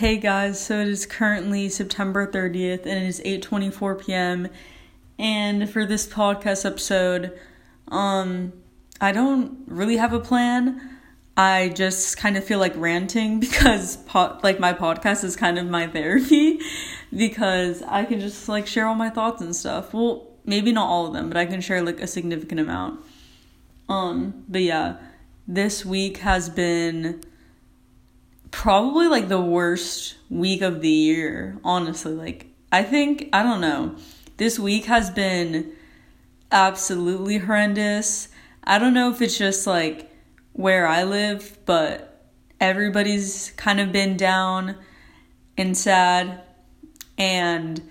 Hey guys, so it is currently September 30th and it is 8:24 p.m. and for this podcast episode, um I don't really have a plan. I just kind of feel like ranting because po- like my podcast is kind of my therapy because I can just like share all my thoughts and stuff. Well, maybe not all of them, but I can share like a significant amount. Um, but yeah, this week has been probably like the worst week of the year, honestly. Like, I think, I don't know. This week has been absolutely horrendous. I don't know if it's just like where I live, but everybody's kind of been down and sad. And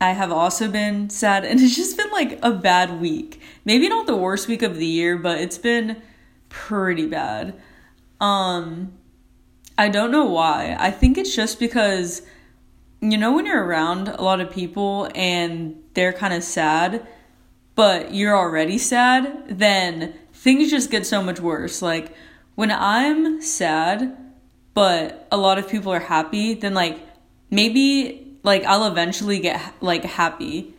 I have also been sad. And it's just been like a bad week. Maybe not the worst week of the year, but it's been pretty bad. Um, I don't know why. I think it's just because, you know, when you're around a lot of people and they're kind of sad, but you're already sad, then things just get so much worse. Like, when I'm sad, but a lot of people are happy, then, like, maybe, like, I'll eventually get, like, happy,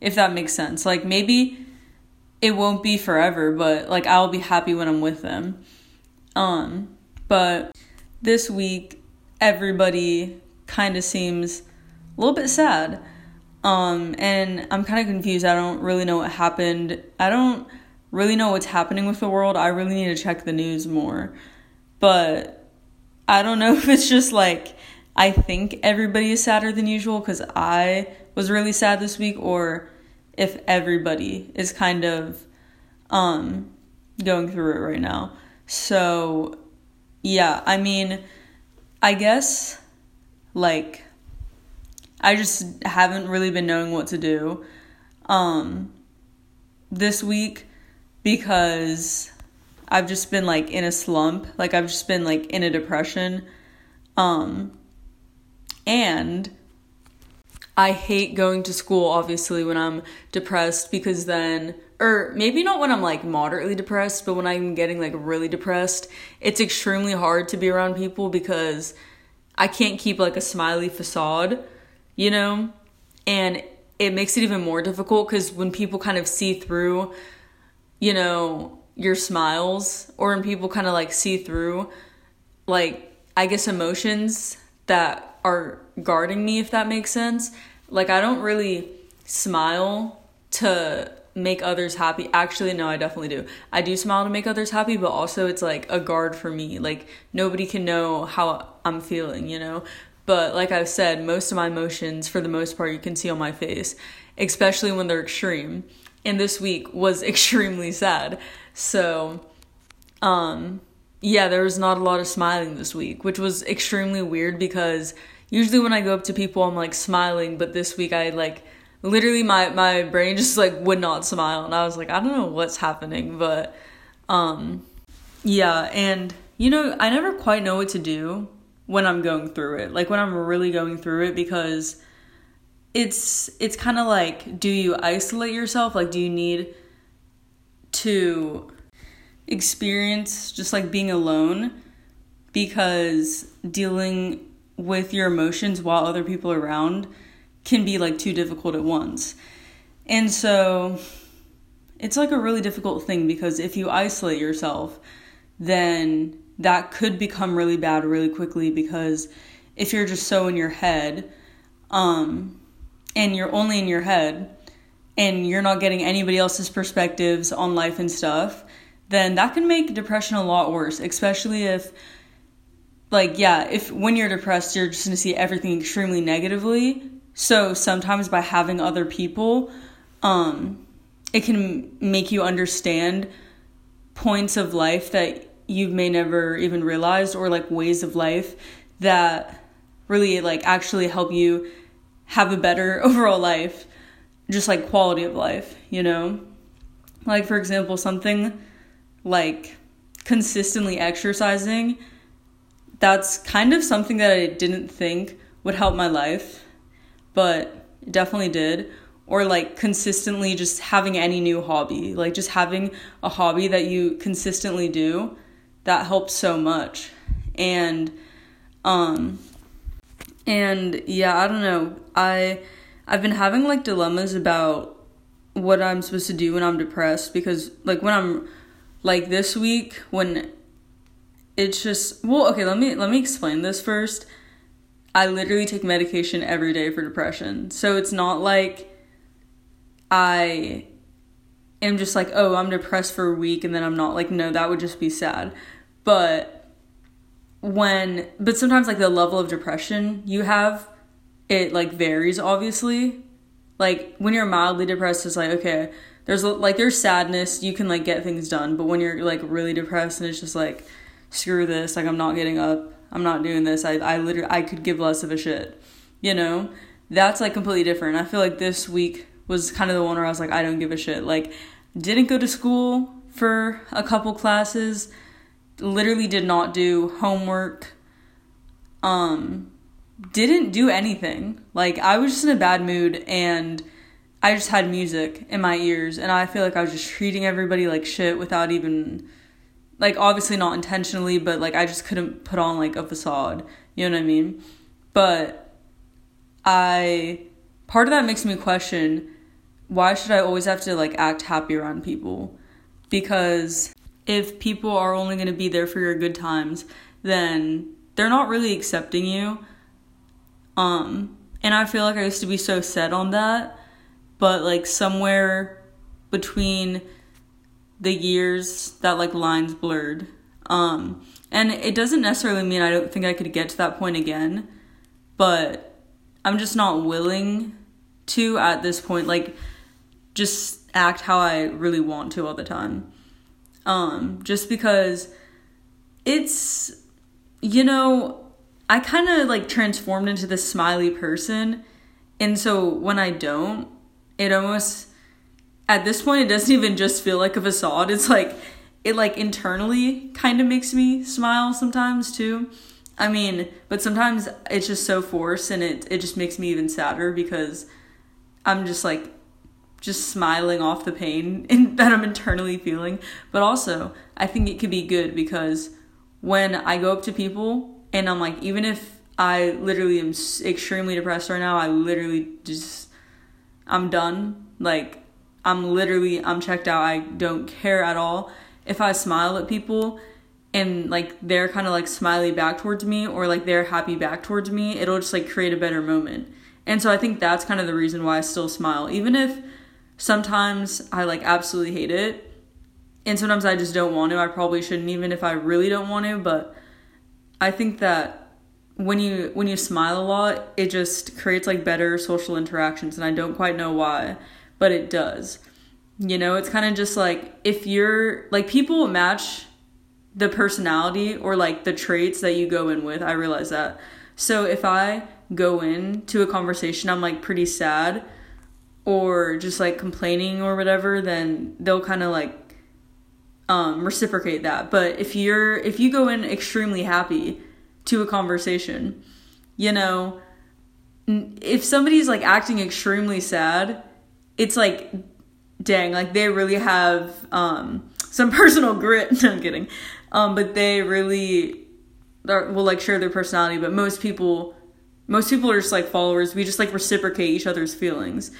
if that makes sense. Like, maybe it won't be forever, but, like, I'll be happy when I'm with them. Um, but this week everybody kind of seems a little bit sad. Um, and I'm kind of confused. I don't really know what happened. I don't really know what's happening with the world. I really need to check the news more. But I don't know if it's just like I think everybody is sadder than usual because I was really sad this week, or if everybody is kind of um, going through it right now. So yeah, I mean, I guess like I just haven't really been knowing what to do um this week because I've just been like in a slump, like I've just been like in a depression. Um and I hate going to school obviously when I'm depressed because then or maybe not when I'm like moderately depressed, but when I'm getting like really depressed, it's extremely hard to be around people because I can't keep like a smiley facade, you know? And it makes it even more difficult because when people kind of see through, you know, your smiles, or when people kind of like see through, like, I guess emotions that are guarding me, if that makes sense. Like, I don't really smile to make others happy. Actually, no, I definitely do. I do smile to make others happy, but also it's like a guard for me. Like nobody can know how I'm feeling, you know? But like I've said, most of my emotions, for the most part, you can see on my face, especially when they're extreme. And this week was extremely sad. So, um, yeah, there was not a lot of smiling this week, which was extremely weird because usually when I go up to people, I'm like smiling, but this week I like literally my my brain just like would not smile and I was like I don't know what's happening but um yeah and you know I never quite know what to do when I'm going through it like when I'm really going through it because it's it's kind of like do you isolate yourself? Like do you need to experience just like being alone? Because dealing with your emotions while other people around can be like too difficult at once. And so it's like a really difficult thing because if you isolate yourself, then that could become really bad really quickly because if you're just so in your head, um, and you're only in your head and you're not getting anybody else's perspectives on life and stuff, then that can make depression a lot worse, especially if like yeah, if when you're depressed you're just going to see everything extremely negatively. So sometimes by having other people, um, it can make you understand points of life that you may never even realized or like ways of life that really like actually help you have a better overall life just like quality of life you know? Like for example something like consistently exercising that's kind of something that i didn't think would help my life but it definitely did or like consistently just having any new hobby like just having a hobby that you consistently do that helps so much and um And yeah, I don't know. I I've been having like dilemmas about what I'm supposed to do when I'm depressed because like when I'm like this week when it's just well okay let me let me explain this first. I literally take medication every day for depression. So it's not like i am just like oh i'm depressed for a week and then i'm not like no that would just be sad. But when but sometimes like the level of depression you have it like varies obviously. Like when you're mildly depressed it's like okay there's like there's sadness you can like get things done. But when you're like really depressed and it's just like screw this, like I'm not getting up, I'm not doing this. I I literally I could give less of a shit. You know? That's like completely different. I feel like this week was kind of the one where I was like I don't give a shit. Like didn't go to school for a couple classes, literally did not do homework. Um didn't do anything. Like I was just in a bad mood and I just had music in my ears and I feel like I was just treating everybody like shit without even like obviously not intentionally, but like I just couldn't put on like a facade. You know what I mean? But I part of that makes me question why should I always have to like act happy around people? Because if people are only going to be there for your good times, then they're not really accepting you. Um and I feel like I used to be so set on that, but like somewhere between the years that like lines blurred. Um, and it doesn't necessarily mean I don't think I could get to that point again, but I'm just not willing to at this point. Like, just act how I really want to all the time. Um, just because it's, you know, I kind of like transformed into this smiley person. And so when I don't, it almost at this point it doesn't even just feel like a facade. It's like it like internally kind of makes me smile sometimes too. I mean but sometimes it's just so forced and it it just makes me even sadder because i'm just like just smiling off the pain in, that i'm internally feeling. But also i think it could be good because when i go up to people and i'm like even if i literally am extremely depressed right now i literally just i'm done. Like I'm literally I'm checked out. I don't care at all. If I smile at people and like they're kind of like smiley back towards me or like they're happy back towards me, it'll just like create a better moment. And so I think that's kind of the reason why I still smile even if sometimes I like absolutely hate it and sometimes I just don't want to. I probably shouldn't even if I really don't want to, but I think that when you when you smile a lot, it just creates like better social interactions and I don't quite know why but it does. You know, it's kind of just like if you're like people match the personality or like the traits that you go in with. I realize that. So if I go in to a conversation, I'm like pretty sad or just like complaining or whatever, then they'll kind of like um, reciprocate that. But if you're if you go in extremely happy to a conversation, you know, if somebody's like acting extremely sad, it's like dang like they really have um some personal grit. No, i'm kidding. Um but they really are, will like share their personality. But most people most people are just like followers. We just like reciprocate each other's feelings.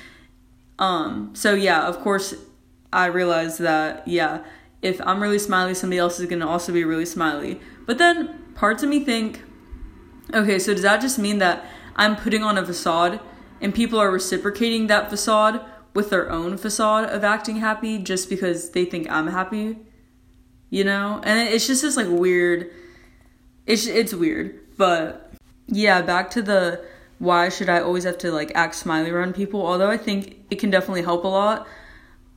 Um so yeah of course i realize that yeah if i'm really smiley somebody else is gonna also be really smiley. But then parts of me think okay so does that just mean that i'm putting on a facade and people are reciprocating that facade with their own facade of acting happy just because they think I'm happy. You know? And it's just this like weird it's it's weird. But yeah, back to the why should I always have to like act smiley around people? Although I think it can definitely help a lot.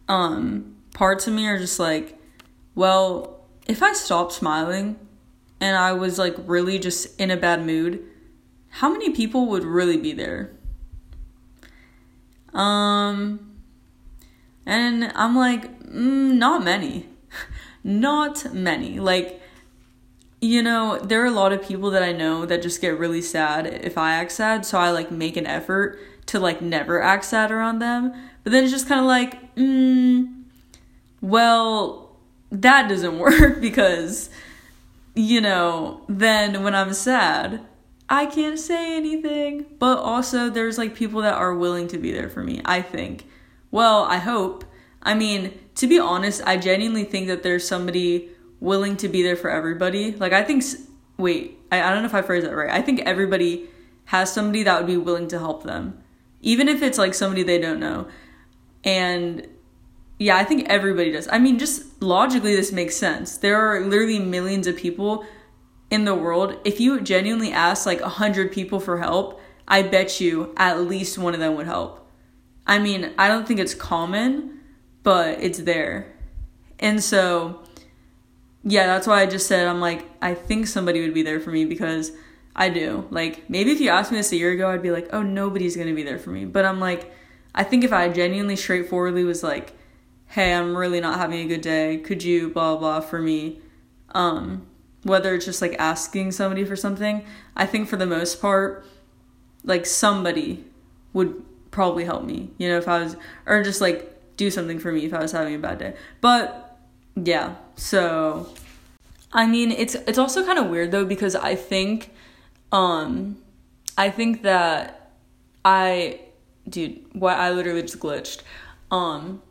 Um parts of me are just like, well, if I stopped smiling and I was like really just in a bad mood, how many people would really be there? Um, and I'm like, mm, not many. not many. Like, you know, there are a lot of people that I know that just get really sad if I act sad, so I like make an effort to like never act sad around them. But then it's just kind of like, mm, well, that doesn't work because, you know, then when I'm sad, I can't say anything. But also, there's like people that are willing to be there for me, I think. Well, I hope. I mean, to be honest, I genuinely think that there's somebody willing to be there for everybody. Like, I think, wait, I, I don't know if I phrased that right. I think everybody has somebody that would be willing to help them, even if it's like somebody they don't know. And yeah, I think everybody does. I mean, just logically, this makes sense. There are literally millions of people in the world. If you genuinely ask like a hundred people for help, I bet you at least one of them would help. I mean, I don't think it's common, but it's there. And so, yeah, that's why I just said, I'm like, I think somebody would be there for me because I do. Like, maybe if you asked me this a year ago, I'd be like, oh, nobody's gonna be there for me. But I'm like, I think if I genuinely, straightforwardly was like, hey, I'm really not having a good day, could you blah blah for me? Um, whether it's just like asking somebody for something, I think for the most part, like somebody would probably help me, you know, if I was, or just like do something for me if I was having a bad day. But yeah, so I mean, it's it's also kind of weird though because I think um I think that I dude, what I literally just glitched. Um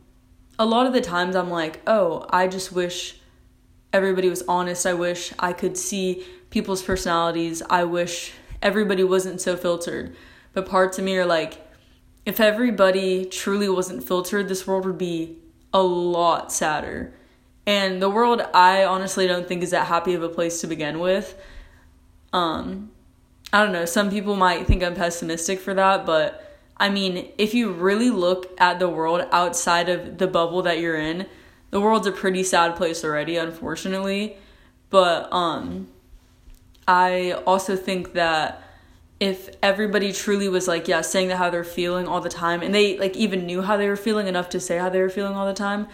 a lot of the times I'm like, "Oh, I just wish everybody was honest. I wish I could see people's personalities. I wish everybody wasn't so filtered." But parts of me are like, if everybody truly wasn't filtered, this world would be a lot sadder. And the world I honestly don't think is that happy of a place to begin with. Um I don't know, some people might think I'm pessimistic for that, but I mean, if you really look at the world outside of the bubble that you're in, the world's a pretty sad place already, unfortunately. But um I also think that if everybody truly was like, yeah, saying how they're feeling all the time and they like even knew how they were feeling enough to say how they were feeling all the time,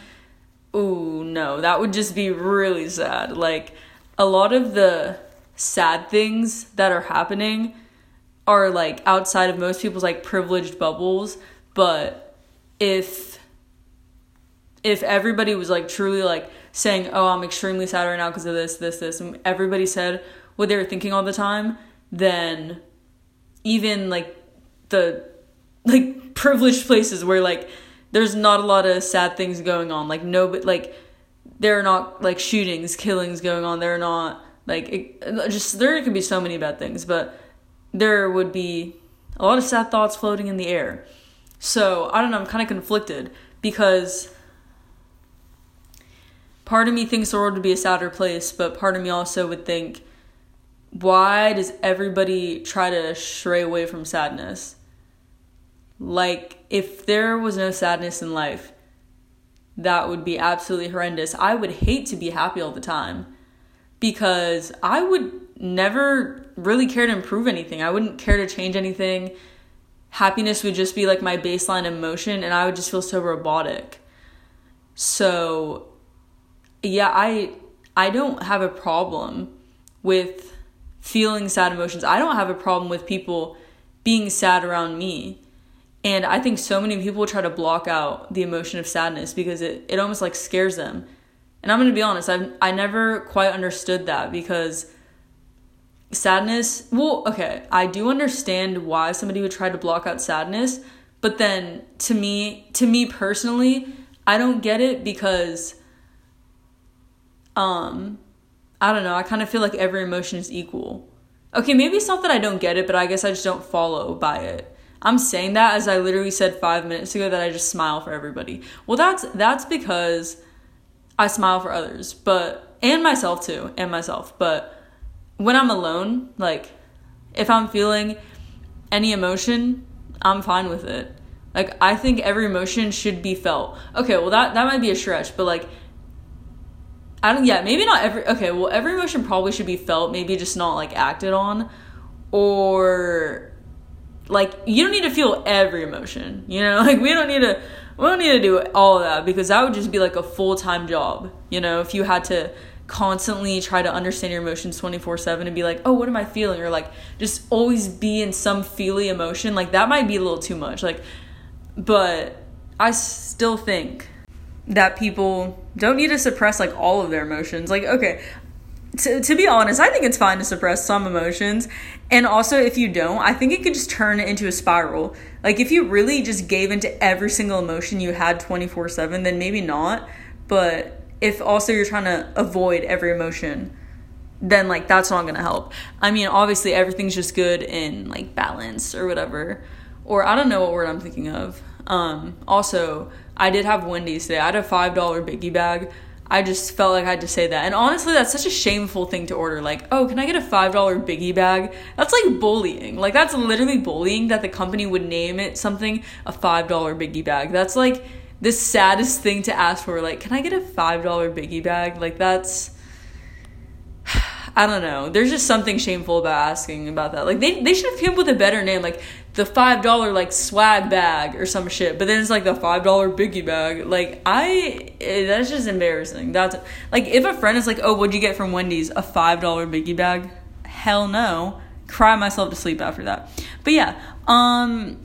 ooh, no, that would just be really sad. Like a lot of the sad things that are happening are like outside of most people's like privileged bubbles but if if everybody was like truly like saying oh i'm extremely sad right now because of this this this and everybody said what they were thinking all the time then even like the like privileged places where like there's not a lot of sad things going on like no but like there are not like shootings killings going on there are not like, it, uh, just there could be so many bad things, but there would be a lot of sad thoughts floating in the air. So, I don't know, I'm kind of conflicted because part of me thinks the world would be a sadder place, but part of me also would think, why does everybody try to stray away from sadness? Like, if there was no sadness in life, that would be absolutely horrendous. I would hate to be happy all the time because I would never really care to improve anything. I wouldn't care to change anything. Happiness would just be like my baseline emotion and I would just feel so robotic. So yeah, I I don't have a problem with feeling sad emotions. I don't have a problem with people being sad around me. And I think so many people try to block out the emotion of sadness because it, it almost like scares them. And I'm going to be honest, I've I never quite understood that because sadness, well, okay, I do understand why somebody would try to block out sadness, but then to me, to me personally, I don't get it because um I don't know, I kind of feel like every emotion is equal. Okay, maybe it's not that I don't get it, but I guess I just don't follow by it. I'm saying that as I literally said 5 minutes ago that I just smile for everybody. Well, that's that's because I smile for others, but and myself too, and myself. But when I'm alone, like if I'm feeling any emotion, I'm fine with it. Like I think every emotion should be felt. Okay, well that that might be a stretch, but like I don't yeah, maybe not every okay, well every emotion probably should be felt, maybe just not like acted on or like you don't need to feel every emotion. You know, like we don't need to we don't need to do all of that because that would just be like a full time job. You know, if you had to constantly try to understand your emotions 24 7 and be like, oh, what am I feeling? Or like just always be in some feely emotion, like that might be a little too much. Like, but I still think that people don't need to suppress like all of their emotions. Like, okay, to, to be honest, I think it's fine to suppress some emotions. And also, if you don't, I think it could just turn into a spiral. Like, if you really just gave into every single emotion you had 24 7, then maybe not. But if also you're trying to avoid every emotion, then like that's not gonna help. I mean, obviously, everything's just good in like balance or whatever. Or I don't know what word I'm thinking of. Um, also, I did have Wendy's today. I had a $5 biggie bag I just felt like I had to say that. And honestly, that's such a shameful thing to order. Like, oh, can I get a $5 biggie bag? That's like bullying. Like, that's literally bullying that the company would name it something a $5 biggie bag. That's like the saddest thing to ask for. Like, can I get a $5 biggie bag? Like, that's. I don't know. There's just something shameful about asking about that. Like they, they should have come up with a better name, like the five dollar like swag bag or some shit. But then it's like the five dollar biggie bag. Like I, eh, that's just embarrassing. That's like if a friend is like, "Oh, what'd you get from Wendy's? A five dollar biggie bag?" Hell no. Cry myself to sleep after that. But yeah, um.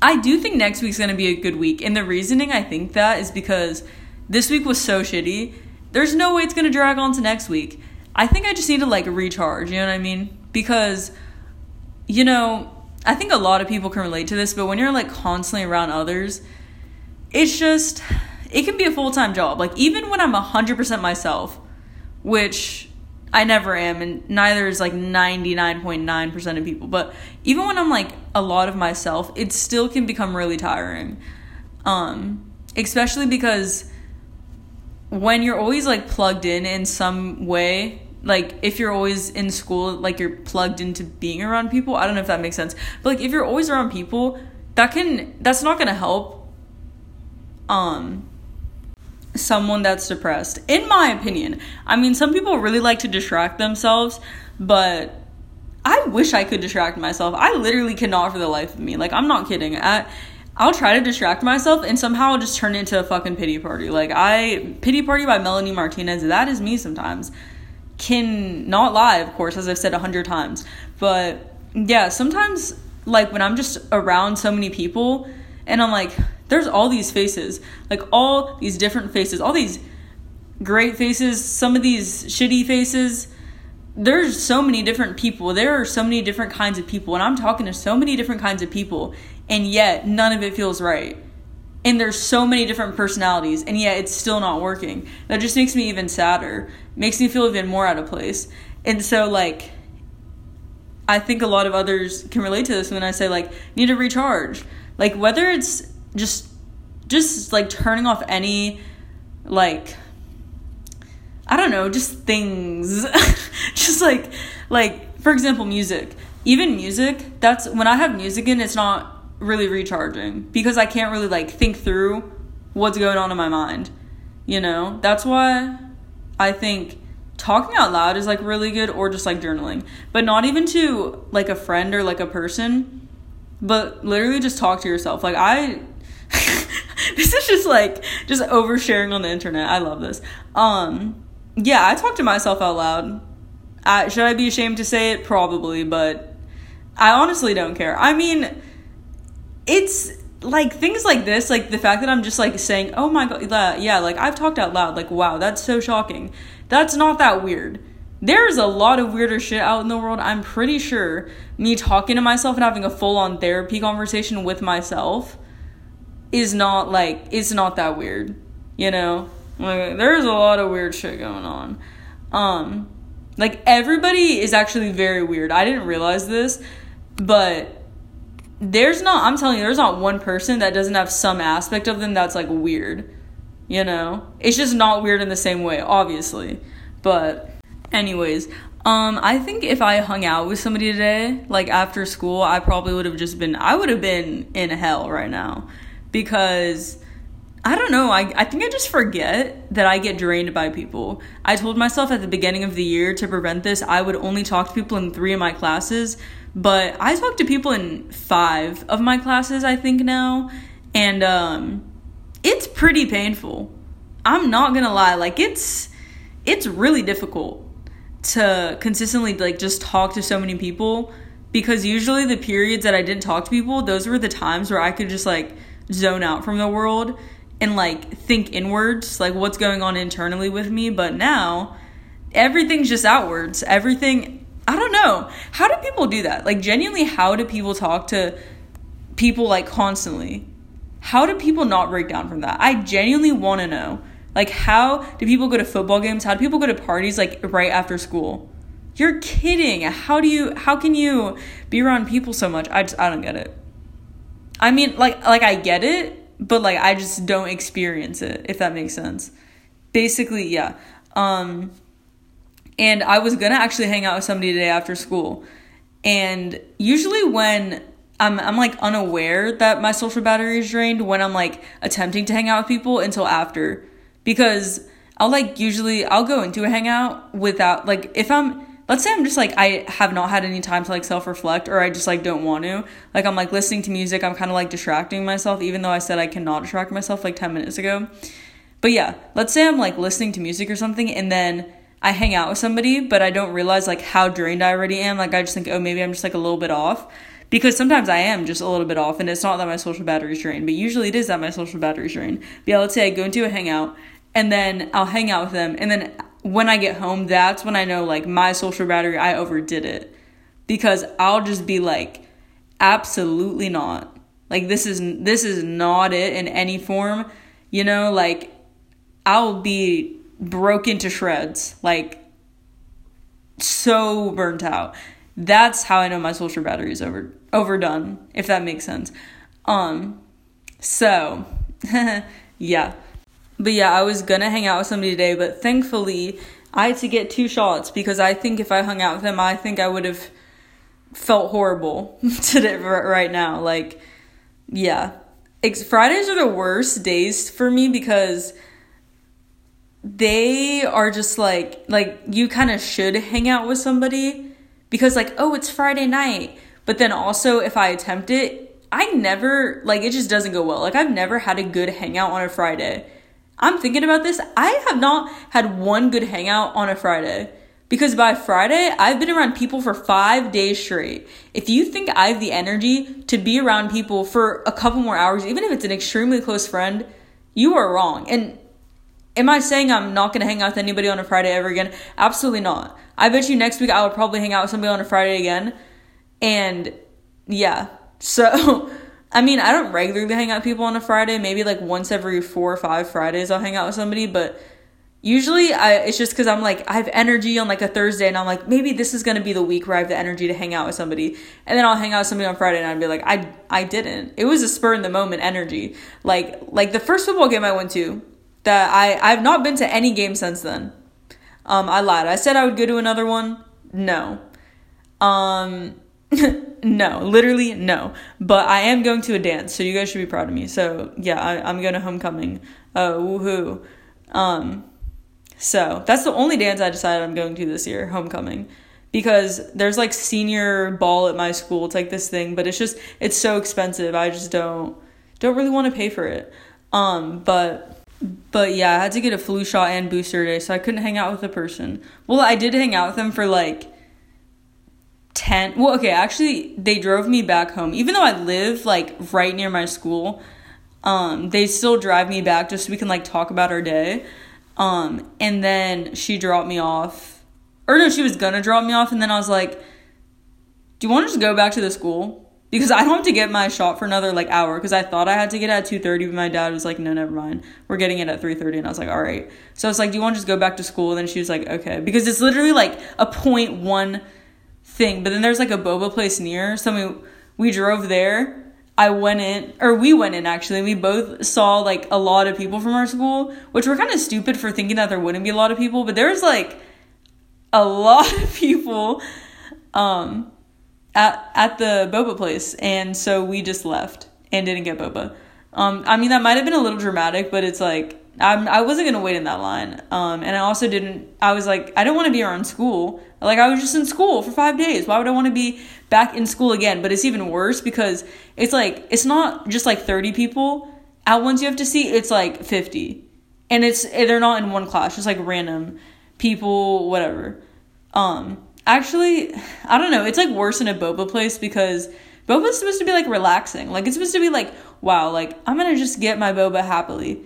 I do think next week's gonna be a good week, and the reasoning I think that is because this week was so shitty. There's no way it's gonna drag on to next week. I think I just need to like recharge, you know what I mean? Because, you know, I think a lot of people can relate to this, but when you're like constantly around others, it's just, it can be a full time job. Like, even when I'm 100% myself, which I never am, and neither is like 99.9% of people, but even when I'm like a lot of myself, it still can become really tiring. Um, especially because when you're always like plugged in in some way like if you're always in school like you're plugged into being around people i don't know if that makes sense but like if you're always around people that can that's not gonna help um someone that's depressed in my opinion. I mean some people really like to distract themselves but i wish i could distract myself. I literally cannot for the life of me. Like i'm not kidding. I, I'll try to distract myself and somehow I'll just turn into a fucking pity party. Like I Pity Party by Melanie Martinez, that is me sometimes can not lie, of course, as I've said a hundred times. But yeah, sometimes like when I'm just around so many people and I'm like, there's all these faces, like all these different faces, all these great faces, some of these shitty faces. There's so many different people. There are so many different kinds of people, and I'm talking to so many different kinds of people, and yet none of it feels right. And there's so many different personalities. And yet it's still not working. That just makes me even sadder makes me feel even more out of place and so like i think a lot of others can relate to this when i say like need to recharge like whether it's just just like turning off any like i don't know just things just like like for example music even music that's when i have music in it's not really recharging because I can't really like think through what's going on in my mind. You know? That's why I think talking out loud is like really good or just like journaling. But not even to like a friend or like a person, but literally just talk to yourself. Like I this is just like just oversharing on the internet. I love this. Um yeah, I talk to myself out loud. I, should I be ashamed to say it? Probably, but I honestly don't care. I mean, it's like things like this, like the fact that I'm just like saying, oh my god, yeah, like I've talked out loud, like wow, that's so shocking. That's not that weird. There's a lot of weirder shit out in the world. I'm pretty sure me talking to myself and having a full on therapy conversation with myself is not like, it's not that weird. You know? Like, there's a lot of weird shit going on. Um, like everybody is actually very weird. I didn't realize this, but there's not i'm telling you there's not one person that doesn't have some aspect of them that's like weird you know it's just not weird in the same way obviously but anyways um i think if i hung out with somebody today like after school i probably would have just been i would have been in hell right now because I don't know. I, I think I just forget that I get drained by people. I told myself at the beginning of the year to prevent this, I would only talk to people in three of my classes but I talk to people in five of my classes, I think now, and um, it's pretty painful. I'm not gonna lie, like it's it's really difficult to consistently like just talk to so many people because usually the periods that I didn't talk to people, those were the times where I could just like zone out from the world and like think inwards, like what's going on internally with me. But now everything's just outwards. Everything, I don't know. How do people do that? Like, genuinely, how do people talk to people like constantly? How do people not break down from that? I genuinely want to know. Like, how do people go to football games? How do people go to parties like right after school? You're kidding. How do you, how can you be around people so much? I just, I don't get it. I mean, like, like I get it, but like I just don't experience it, if that makes sense. Basically, yeah. Um, and I was gonna actually hang out with somebody today after school. And usually when I'm I'm like unaware that my social battery is drained when I'm like attempting to hang out with people until after. Because I'll like usually I'll go into a hangout without like if I'm let's say I'm just like I have not had any time to like self reflect or I just like don't want to. Like I'm like listening to music, I'm kind of like distracting myself even though I said I cannot distract myself like 10 minutes ago. But yeah, let's say I'm like listening to music or something and then I hang out with somebody, but I don't realize like how drained I already am. Like I just think, oh, maybe I'm just like a little bit off. Because sometimes I am just a little bit off, and it's not that my social battery's drained, but usually it is that my social battery's drained. But yeah, let's say I go into a hangout, and then I'll hang out with them, and then when I get home, that's when I know like my social battery, I overdid it. Because I'll just be like, absolutely not. Like this is this is not it in any form. You know, like I'll be broke into shreds, like so burnt out. That's how I know my social battery is over overdone, if that makes sense. Um, so yeah. But yeah, I was gonna hang out with somebody today, but thankfully I had to get two shots because I think if I hung out with them, I think I would have felt horrible today right now. Like, yeah. Fridays are the worst days for me because they are just like like you kind of should hang out with somebody because like oh it's Friday night. But then also if I attempt it I never like it just doesn't go well. Like I've never had a good hangout on a Friday. I'm thinking about this. I have not had one good hangout on a Friday because by Friday I've been around people for 5 days straight. If you think I have the energy to be around people for a couple more hours even if it's an extremely close friend you are wrong. And Am I saying I'm not going to hang out with anybody on a Friday ever again? Absolutely not. I bet you next week I would probably hang out with somebody on a Friday again. And yeah. So, I mean, I don't regularly hang out with people on a Friday. Maybe like once every four or five Fridays I'll hang out with somebody. But usually I, it's just because I'm like, I have energy on like a Thursday and I'm like, maybe this is going to be the week where I have the energy to hang out with somebody. And then I'll hang out with somebody on Friday and I'd be like, I, I didn't. It was a spur in the moment energy. Like, like the first football game I went to, that I I've not been to any game since then. Um, I lied. I said I would go to another one. No. Um, no, literally no. But I am going to a dance, so you guys should be proud of me. So yeah, I, am going to homecoming. Uh, woohoo. Um, so that's the only dance I decided I'm going to this year, homecoming. Because there's like senior ball at my school. It's like this thing, but it's just it's so expensive. I just don't don't really want to pay for it. Um, but but yeah, I had to get a flu shot and booster today, so I couldn't hang out with the person. Well, I did hang out with them for like 10. Well, okay, actually, they drove me back home. Even though I live like right near my school, um, they still drive me back just so we can like talk about our day. Um, and then she dropped me off. Or no, she was gonna drop me off, and then I was like, Do you want to just go back to the school? Because I don't have to get my shot for another like hour because I thought I had to get at 2:30 but my dad was like no never mind. We're getting it at 3:30 and I was like all right. So I was like do you want to just go back to school? And then she was like okay. Because it's literally like a point one thing but then there's like a boba place near so we we drove there. I went in or we went in actually. We both saw like a lot of people from our school which were kind of stupid for thinking that there wouldn't be a lot of people but there's like a lot of people um at at the boba place, and so we just left and didn't get boba. Um, I mean that might have been a little dramatic, but it's like I'm I wasn't gonna wait in that line. Um, and I also didn't. I was like I don't want to be around school. Like I was just in school for five days. Why would I want to be back in school again? But it's even worse because it's like it's not just like thirty people at once you have to see. It's like fifty, and it's they're not in one class. Just like random people, whatever. Um, Actually, I don't know. It's like worse in a boba place because boba's supposed to be like relaxing. Like it's supposed to be like, wow, like I'm gonna just get my boba happily.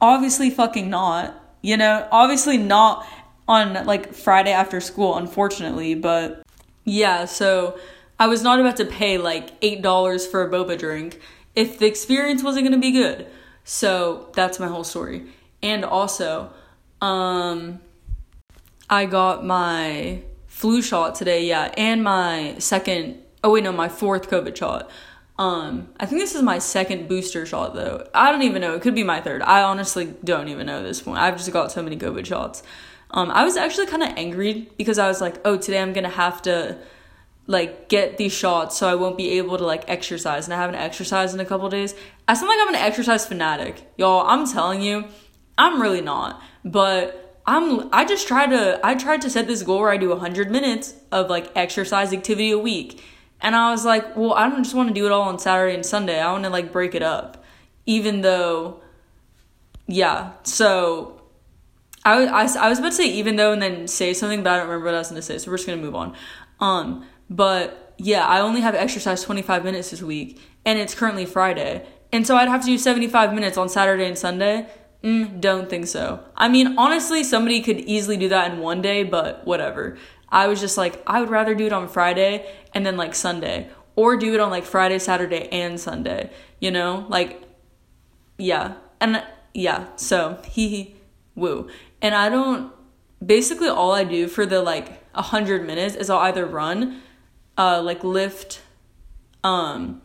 Obviously, fucking not. You know, obviously not on like Friday after school, unfortunately. But yeah, so I was not about to pay like $8 for a boba drink if the experience wasn't to be good. So that's my whole story. And also, um, I got my flu shot today, yeah, and my second, oh wait, no, my fourth COVID shot. Um, I think this is my second booster shot though. I don't even know. It could be my third. I honestly don't even know this point. I've just got so many COVID shots. Um, I was actually kind of angry because I was like, oh, today I'm gonna have to like get these shots so I won't be able to like exercise and I haven't exercised in a couple days. I sound like I'm an exercise fanatic. Y'all, I'm telling you, I'm really not. But I'm I just try to I tried to set this goal where I do 100 minutes of like exercise activity a week and I was like, well, I don't just want to do it all on Saturday and Sunday. I want to like break it up. Even though, yeah. So I, I, I was about to say even though and then say something, but I don't remember what I was going to say. So we're just going to move on. Um, but yeah, I only have exercise 25 minutes this week and it's currently Friday. And so I'd have to do 75 minutes on Saturday and Sunday. Mm, don't think so. I mean, honestly, somebody could easily do that in one day, but whatever. I was just like, I would rather do it on Friday and then like Sunday, or do it on like Friday, Saturday, and Sunday, you know? Like, yeah. And yeah, so he woo. And I don't, basically, all I do for the like 100 minutes is I'll either run, uh, like lift, um,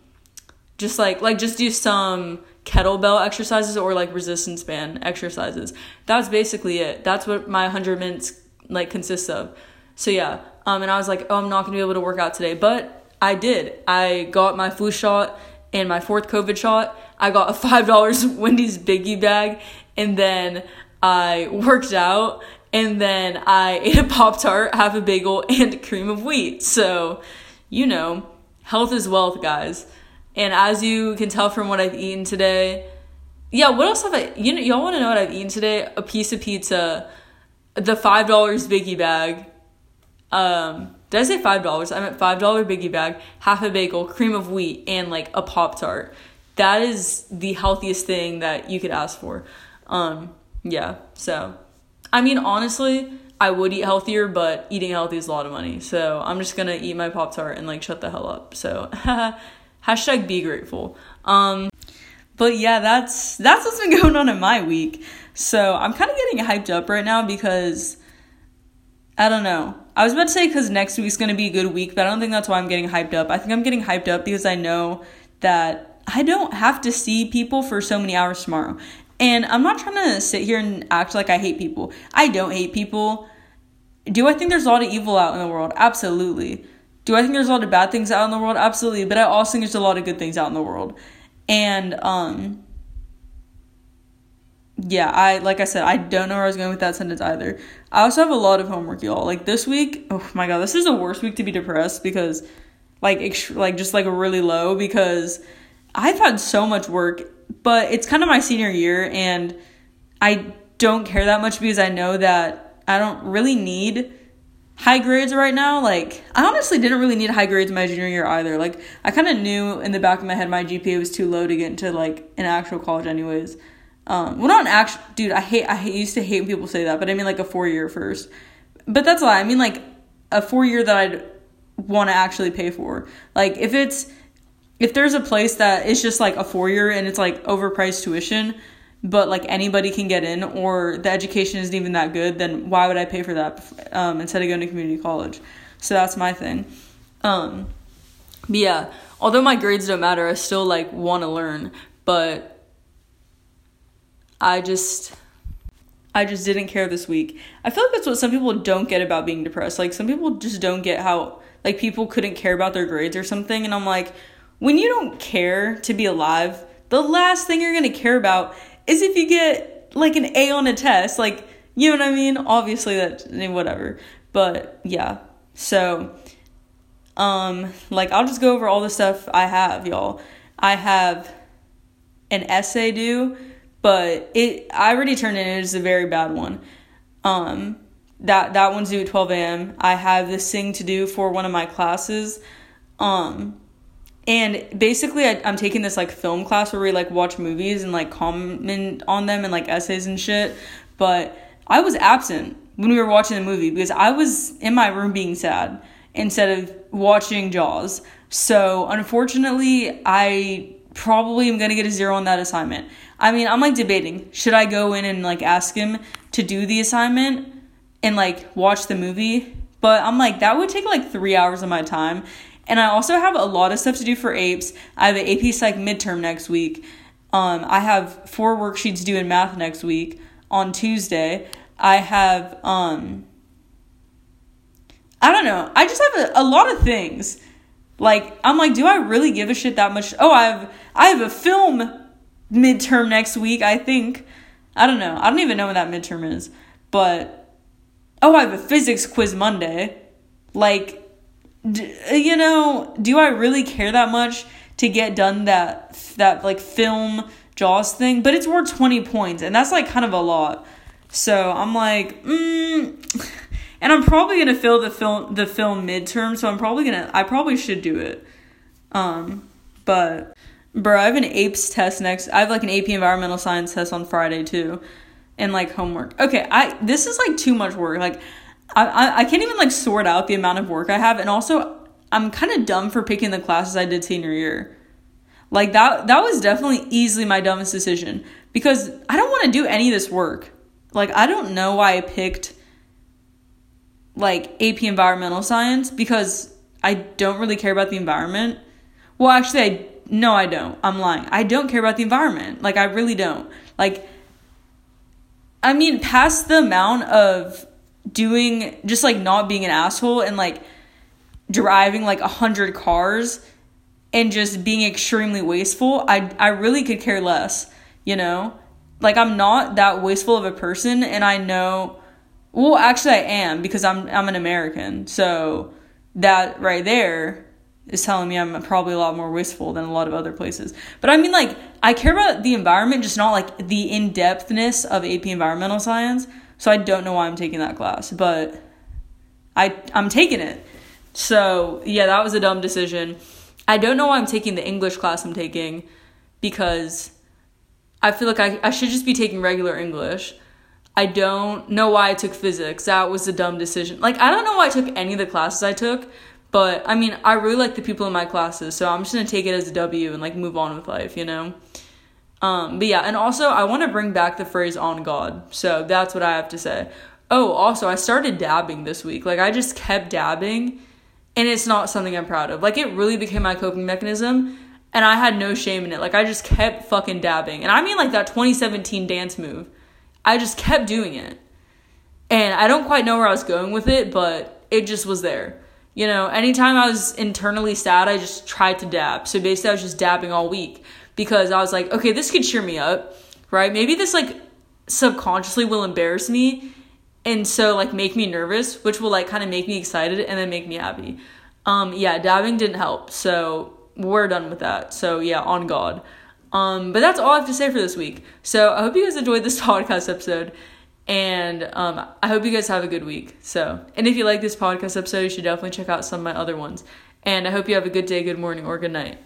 just like, like just do some kettlebell exercises or like resistance band exercises. That's basically it. That's what my 100 minutes like consists of. So yeah, um, and I was like, oh, I'm not gonna be able to work out today, but I did. I got my flu shot and my fourth COVID shot. I got a five dollars Wendy's biggie bag, and then I worked out, and then I ate a pop tart, half a bagel, and cream of wheat. So, you know, health is wealth, guys. And as you can tell from what I've eaten today, yeah, what else have I? You know, y'all want to know what I've eaten today? A piece of pizza, the five dollars biggie bag, um, did I say five dollars? I meant five dollar biggie bag, half a bagel, cream of wheat, and like a pop tart. That is the healthiest thing that you could ask for. Um, yeah. So, I mean, honestly, I would eat healthier, but eating healthy is a lot of money. So I'm just gonna eat my pop tart and like shut the hell up. So, hashtag be grateful. Um, but yeah, that's that's what's been going on in my week. So I'm kind of getting hyped up right now because I don't know. I was about to say because next week's going to be a good week, but I don't think that's why I'm getting hyped up. I think I'm getting hyped up because I know that I don't have to see people for so many hours tomorrow. And I'm not trying to sit here and act like I hate people. I don't hate people. Do I think there's a lot of evil out in the world? Absolutely. Do I think there's a lot of bad things out in the world? Absolutely. But I also think there's a lot of good things out in the world. And um yeah, I like I said, I don't know where I was going with that sentence either. I also have a lot of homework, y'all. Like this week, oh my god, this is the worst week to be depressed because, like, ext- like just like really low because I've had so much work, but it's kind of my senior year and I don't care that much because I know that I don't really need high grades right now. Like, I honestly didn't really need high grades my junior year either. Like, I kind of knew in the back of my head my GPA was too low to get into like an actual college, anyways. Um, well, not an actual dude. I hate. I hate, used to hate when people say that, but I mean like a four year first. But that's a lie. I mean like a four year that I'd want to actually pay for. Like if it's if there's a place that is just like a four year and it's like overpriced tuition, but like anybody can get in, or the education isn't even that good, then why would I pay for that um, instead of going to community college? So that's my thing. Um, but yeah, although my grades don't matter, I still like want to learn, but I just I just didn't care this week. I feel like that's what some people don't get about being depressed. Like some people just don't get how like people couldn't care about their grades or something and I'm like when you don't care to be alive, the last thing you're going to care about is if you get like an A on a test. Like, you know what I mean? Obviously that whatever. But yeah. So um like I'll just go over all the stuff I have, y'all. I have an essay due but it I already turned in it is a very bad one. Um, that that one's due at 12 a.m. I have this thing to do for one of my classes. Um, and basically I, I'm taking this like film class where we like watch movies and like comment on them and like essays and shit. But I was absent when we were watching the movie because I was in my room being sad instead of watching Jaws. So unfortunately, I probably am gonna get a zero on that assignment. I mean, I'm like debating should I go in and like ask him to do the assignment and like watch the movie, but I'm like that would take like three hours of my time. And I also have a lot of stuff to do for APES. I have an AP Psych midterm next week. Um, I have four worksheets due in math next week on Tuesday. I have um I don't know. I just have a, a lot of things. Like I'm like, do I really give a shit that much? Oh, I have I have a film midterm next week, I think. I don't know. I don't even know when that midterm is. But oh, I have a physics quiz Monday. Like you know, do I really care that much to get done that that like film Jaws thing? But it's worth 20 points and that's like kind of a lot. So I'm like, mm. and I'm probably gonna fill the film the film midterm. So I'm probably gonna I probably should do it. Um, but bro, I have an APES test next. I have like an AP Environmental Science test on Friday too, and like homework. Okay, I this is like too much work. Like I, I can't even like sort out the amount of work I have, and also I'm kind of dumb for picking the classes I did senior year. Like that that was definitely easily my dumbest decision because I don't want to do any of this work. Like, I don't know why I picked like AP environmental science because I don't really care about the environment. Well, actually, I no, I don't. I'm lying. I don't care about the environment. Like, I really don't. Like, I mean, past the amount of doing just like not being an asshole and like driving like a hundred cars and just being extremely wasteful, I I really could care less, you know? like I'm not that wasteful of a person and I know well actually I am because I'm I'm an American. So that right there is telling me I'm probably a lot more wasteful than a lot of other places. But I mean like I care about the environment just not like the in-depthness of AP environmental science. So I don't know why I'm taking that class, but I I'm taking it. So, yeah, that was a dumb decision. I don't know why I'm taking the English class I'm taking because I feel like I, I should just be taking regular English. I don't know why I took physics. That was a dumb decision. Like, I don't know why I took any of the classes I took, but I mean, I really like the people in my classes, so I'm just gonna take it as a W and like move on with life, you know? Um, but yeah, and also I want to bring back the phrase on God. So that's what I have to say. Oh, also, I started dabbing this week. Like, I just kept dabbing, and it's not something I'm proud of. Like, it really became my coping mechanism and I had no shame in it. Like I just kept fucking dabbing. And I mean like that 2017 dance move. I just kept doing it. And I don't quite know where I was going with it, but it just was there. You know, anytime I was internally sad, I just tried to dab. So basically I was just dabbing all week because I was like, okay, this could cheer me up, right? Maybe this like subconsciously will embarrass me and so like make me nervous, which will like kind of make me excited and then make me happy. Um yeah, dabbing didn't help. So we're done with that. So yeah, on God. Um, but that's all I have to say for this week. So I hope you guys enjoyed this podcast episode. And um, I hope you guys have a good week. So, and if you like this podcast episode, you should definitely check out some of my other ones. And I hope you have a good day, good morning, or good night.